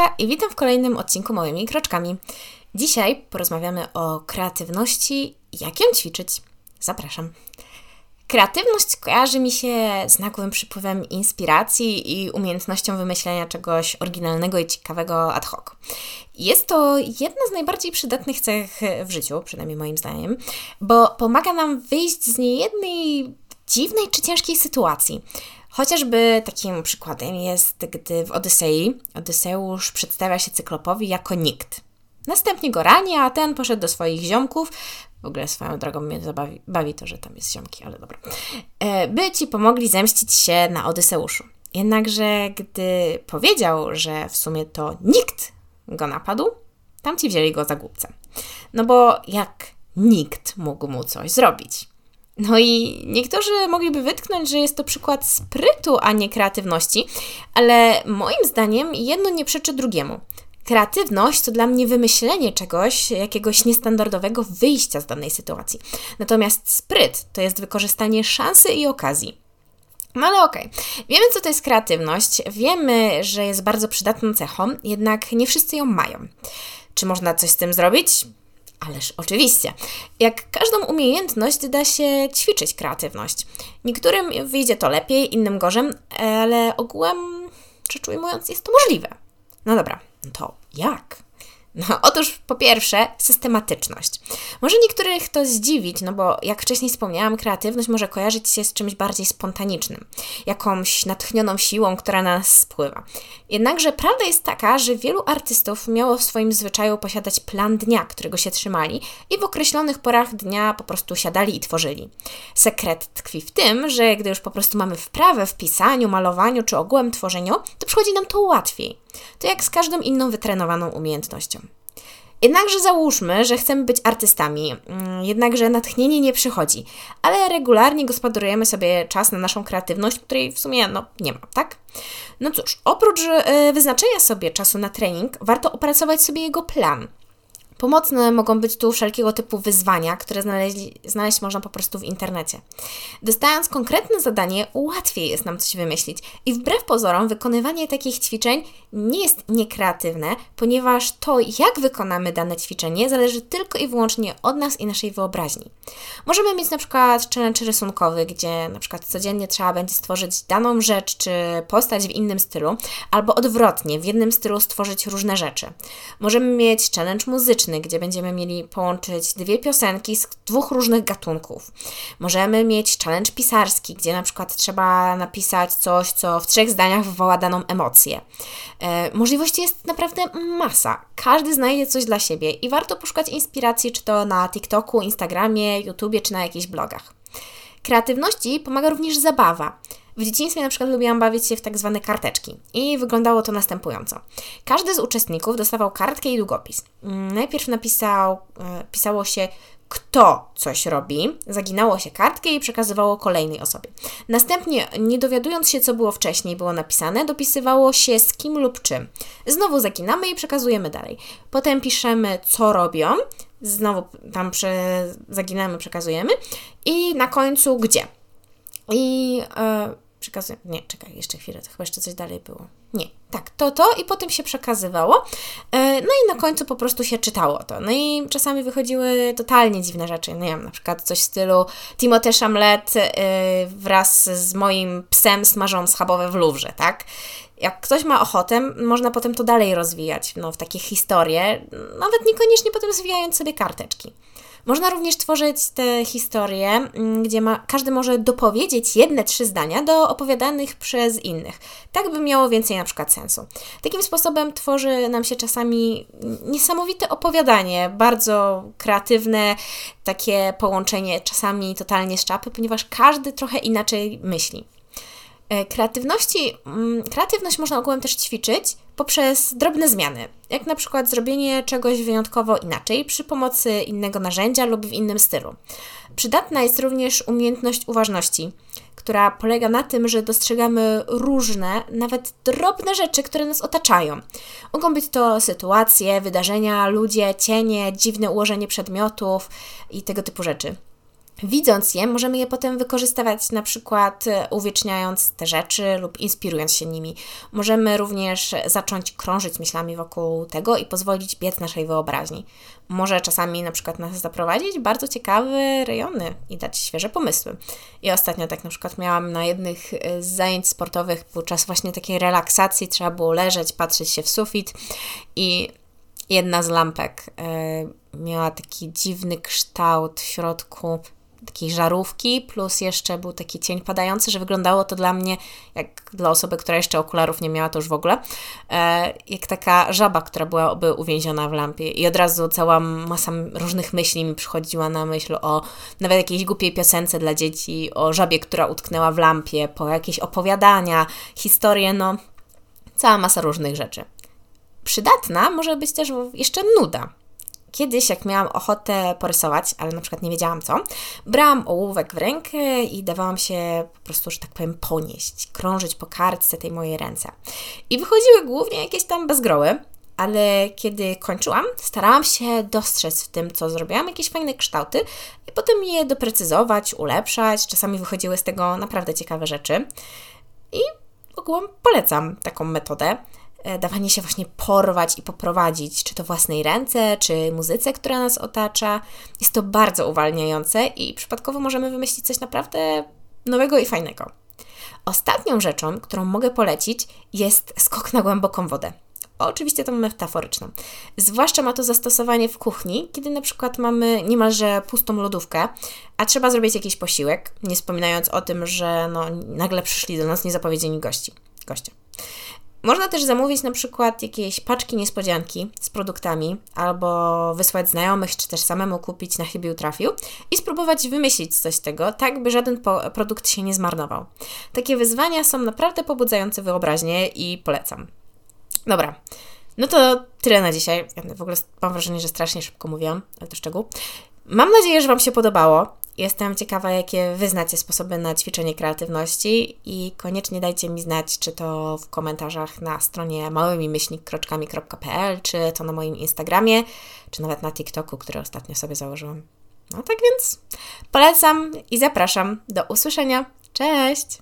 Agnieszka i witam w kolejnym odcinku Małymi Kroczkami. Dzisiaj porozmawiamy o kreatywności, jak ją ćwiczyć. Zapraszam. Kreatywność kojarzy mi się z nagłym przypływem inspiracji i umiejętnością wymyślenia czegoś oryginalnego i ciekawego ad hoc. Jest to jedna z najbardziej przydatnych cech w życiu, przynajmniej moim zdaniem, bo pomaga nam wyjść z niejednej dziwnej czy ciężkiej sytuacji. Chociażby takim przykładem jest, gdy w Odysei Odyseusz przedstawia się cyklopowi jako nikt. Następnie go rani, a ten poszedł do swoich ziomków. W ogóle swoją drogą mnie zabawi bawi to, że tam jest ziomki, ale dobra. E, by ci pomogli zemścić się na Odyseuszu. Jednakże, gdy powiedział, że w sumie to nikt go napadł, tamci wzięli go za głupca. No bo jak nikt mógł mu coś zrobić? No i niektórzy mogliby wytknąć, że jest to przykład sprytu, a nie kreatywności, ale moim zdaniem jedno nie przeczy drugiemu. Kreatywność to dla mnie wymyślenie czegoś, jakiegoś niestandardowego wyjścia z danej sytuacji. Natomiast spryt to jest wykorzystanie szansy i okazji. No ale okej, okay. wiemy co to jest kreatywność, wiemy, że jest bardzo przydatną cechą, jednak nie wszyscy ją mają. Czy można coś z tym zrobić? Ależ oczywiście. Jak każdą umiejętność da się ćwiczyć kreatywność. Niektórym wyjdzie to lepiej, innym gorzej, ale ogółem, rzecz ujmując, jest to możliwe. No dobra, to jak? No, otóż po pierwsze, systematyczność. Może niektórych to zdziwić, no bo jak wcześniej wspomniałam, kreatywność może kojarzyć się z czymś bardziej spontanicznym, jakąś natchnioną siłą, która na nas spływa. Jednakże prawda jest taka, że wielu artystów miało w swoim zwyczaju posiadać plan dnia, którego się trzymali i w określonych porach dnia po prostu siadali i tworzyli. Sekret tkwi w tym, że gdy już po prostu mamy wprawę w pisaniu, malowaniu czy ogółem tworzeniu, to przychodzi nam to łatwiej. To jak z każdą inną wytrenowaną umiejętnością. Jednakże załóżmy, że chcemy być artystami, mm, jednakże natchnienie nie przychodzi, ale regularnie gospodarujemy sobie czas na naszą kreatywność, której w sumie no, nie ma, tak? No cóż, oprócz e, wyznaczenia sobie czasu na trening, warto opracować sobie jego plan – Pomocne mogą być tu wszelkiego typu wyzwania, które znaleźli, znaleźć można po prostu w internecie. Dostając konkretne zadanie, łatwiej jest nam coś wymyślić i wbrew pozorom wykonywanie takich ćwiczeń nie jest niekreatywne, ponieważ to, jak wykonamy dane ćwiczenie, zależy tylko i wyłącznie od nas i naszej wyobraźni. Możemy mieć na przykład challenge rysunkowy, gdzie na przykład codziennie trzeba będzie stworzyć daną rzecz czy postać w innym stylu, albo odwrotnie, w jednym stylu stworzyć różne rzeczy. Możemy mieć challenge muzyczny, gdzie będziemy mieli połączyć dwie piosenki z dwóch różnych gatunków. Możemy mieć challenge pisarski, gdzie na przykład trzeba napisać coś, co w trzech zdaniach wywoła daną emocję. E, możliwości jest naprawdę masa. Każdy znajdzie coś dla siebie i warto poszukać inspiracji, czy to na TikToku, Instagramie, YouTubie, czy na jakichś blogach. Kreatywności pomaga również zabawa. W dzieciństwie na przykład lubiłam bawić się w tak zwane karteczki i wyglądało to następująco. Każdy z uczestników dostawał kartkę i długopis. Mm, najpierw napisał, e, pisało się kto coś robi, zaginało się kartkę i przekazywało kolejnej osobie. Następnie, nie dowiadując się, co było wcześniej, było napisane, dopisywało się z kim lub czym. Znowu zaginamy i przekazujemy dalej. Potem piszemy, co robią, znowu tam prze, zaginamy, przekazujemy i na końcu gdzie. I e, przekazuję. Nie, czekaj, jeszcze chwilę, to chyba jeszcze coś dalej było. Nie, tak, to to i potem się przekazywało. E, no i na końcu po prostu się czytało to. No i czasami wychodziły totalnie dziwne rzeczy. No nie wiem, na przykład coś w stylu Timothée Chamlet e, wraz z moim psem smażą schabowe w Louvre, tak? Jak ktoś ma ochotę, można potem to dalej rozwijać, no, w takie historie, nawet niekoniecznie potem zwijając sobie karteczki. Można również tworzyć te historie, mm, gdzie ma, każdy może dopowiedzieć jedne, trzy zdania do opowiadanych przez innych. Tak by miało więcej na przykład sensu. Takim sposobem tworzy nam się czasami niesamowite opowiadanie, bardzo kreatywne, takie połączenie czasami totalnie z czapy, ponieważ każdy trochę inaczej myśli. E, kreatywności, mm, kreatywność można ogółem też ćwiczyć poprzez drobne zmiany, jak na przykład zrobienie czegoś wyjątkowo inaczej przy pomocy innego narzędzia lub w innym stylu. Przydatna jest również umiejętność uważności, która polega na tym, że dostrzegamy różne, nawet drobne rzeczy, które nas otaczają. Mogą być to sytuacje, wydarzenia, ludzie, cienie, dziwne ułożenie przedmiotów i tego typu rzeczy. Widząc je, możemy je potem wykorzystywać na przykład e, uwieczniając te rzeczy lub inspirując się nimi. Możemy również zacząć krążyć myślami wokół tego i pozwolić biec naszej wyobraźni. Może czasami na przykład nas zaprowadzić bardzo ciekawe rejony i dać świeże pomysły. I ostatnio tak na przykład miałam na jednych e, z zajęć sportowych podczas właśnie takiej relaksacji, trzeba było leżeć, patrzeć się w sufit i jedna z lampek y, miała taki dziwny kształt w środku takiej żarówki, plus jeszcze był taki cień padający, że wyglądało to dla mnie, jak dla osoby, która jeszcze okularów nie miała, to już w ogóle, e, jak taka żaba, która byłaby uwięziona w lampie. I od razu cała masa różnych myśli mi przychodziła na myśl o nawet jakiejś głupiej piosence dla dzieci, o żabie, która utknęła w lampie, po jakieś opowiadania, historie, no cała masa różnych rzeczy. Przydatna może być też jeszcze nuda Kiedyś, jak miałam ochotę porysować, ale na przykład nie wiedziałam co, brałam ołówek w rękę i dawałam się po prostu, że tak powiem, ponieść, krążyć po kartce tej mojej ręce. I wychodziły głównie jakieś tam bezgroły, ale kiedy kończyłam, starałam się dostrzec w tym, co zrobiłam, jakieś fajne kształty i potem je doprecyzować, ulepszać. Czasami wychodziły z tego naprawdę ciekawe rzeczy. I ogółem polecam taką metodę. E, dawanie się właśnie porwać i poprowadzić, czy to własnej ręce, czy muzyce, która nas otacza. Jest to bardzo uwalniające i przypadkowo możemy wymyślić coś naprawdę nowego i fajnego. Ostatnią rzeczą, którą mogę polecić, jest skok na głęboką wodę. Oczywiście to metaforyczną. Zwłaszcza ma to zastosowanie w kuchni, kiedy na przykład mamy niemalże pustą lodówkę, a trzeba zrobić jakiś posiłek, nie wspominając o tym, że no, nagle przyszli do nas niezapowiedzieni gości. goście. Można też zamówić na przykład jakieś paczki niespodzianki z produktami, albo wysłać znajomych, czy też samemu kupić na chybił trafił i spróbować wymyślić coś z tego, tak by żaden produkt się nie zmarnował. Takie wyzwania są naprawdę pobudzające wyobraźnię i polecam. Dobra, no to tyle na dzisiaj. Ja w ogóle mam wrażenie, że strasznie szybko mówiłam, ale to szczegół. Mam nadzieję, że Wam się podobało. Jestem ciekawa, jakie wyznacie sposoby na ćwiczenie kreatywności i koniecznie dajcie mi znać, czy to w komentarzach na stronie małymi-kroczkami.pl, czy to na moim Instagramie, czy nawet na TikToku, który ostatnio sobie założyłam. No tak więc polecam i zapraszam. Do usłyszenia. Cześć!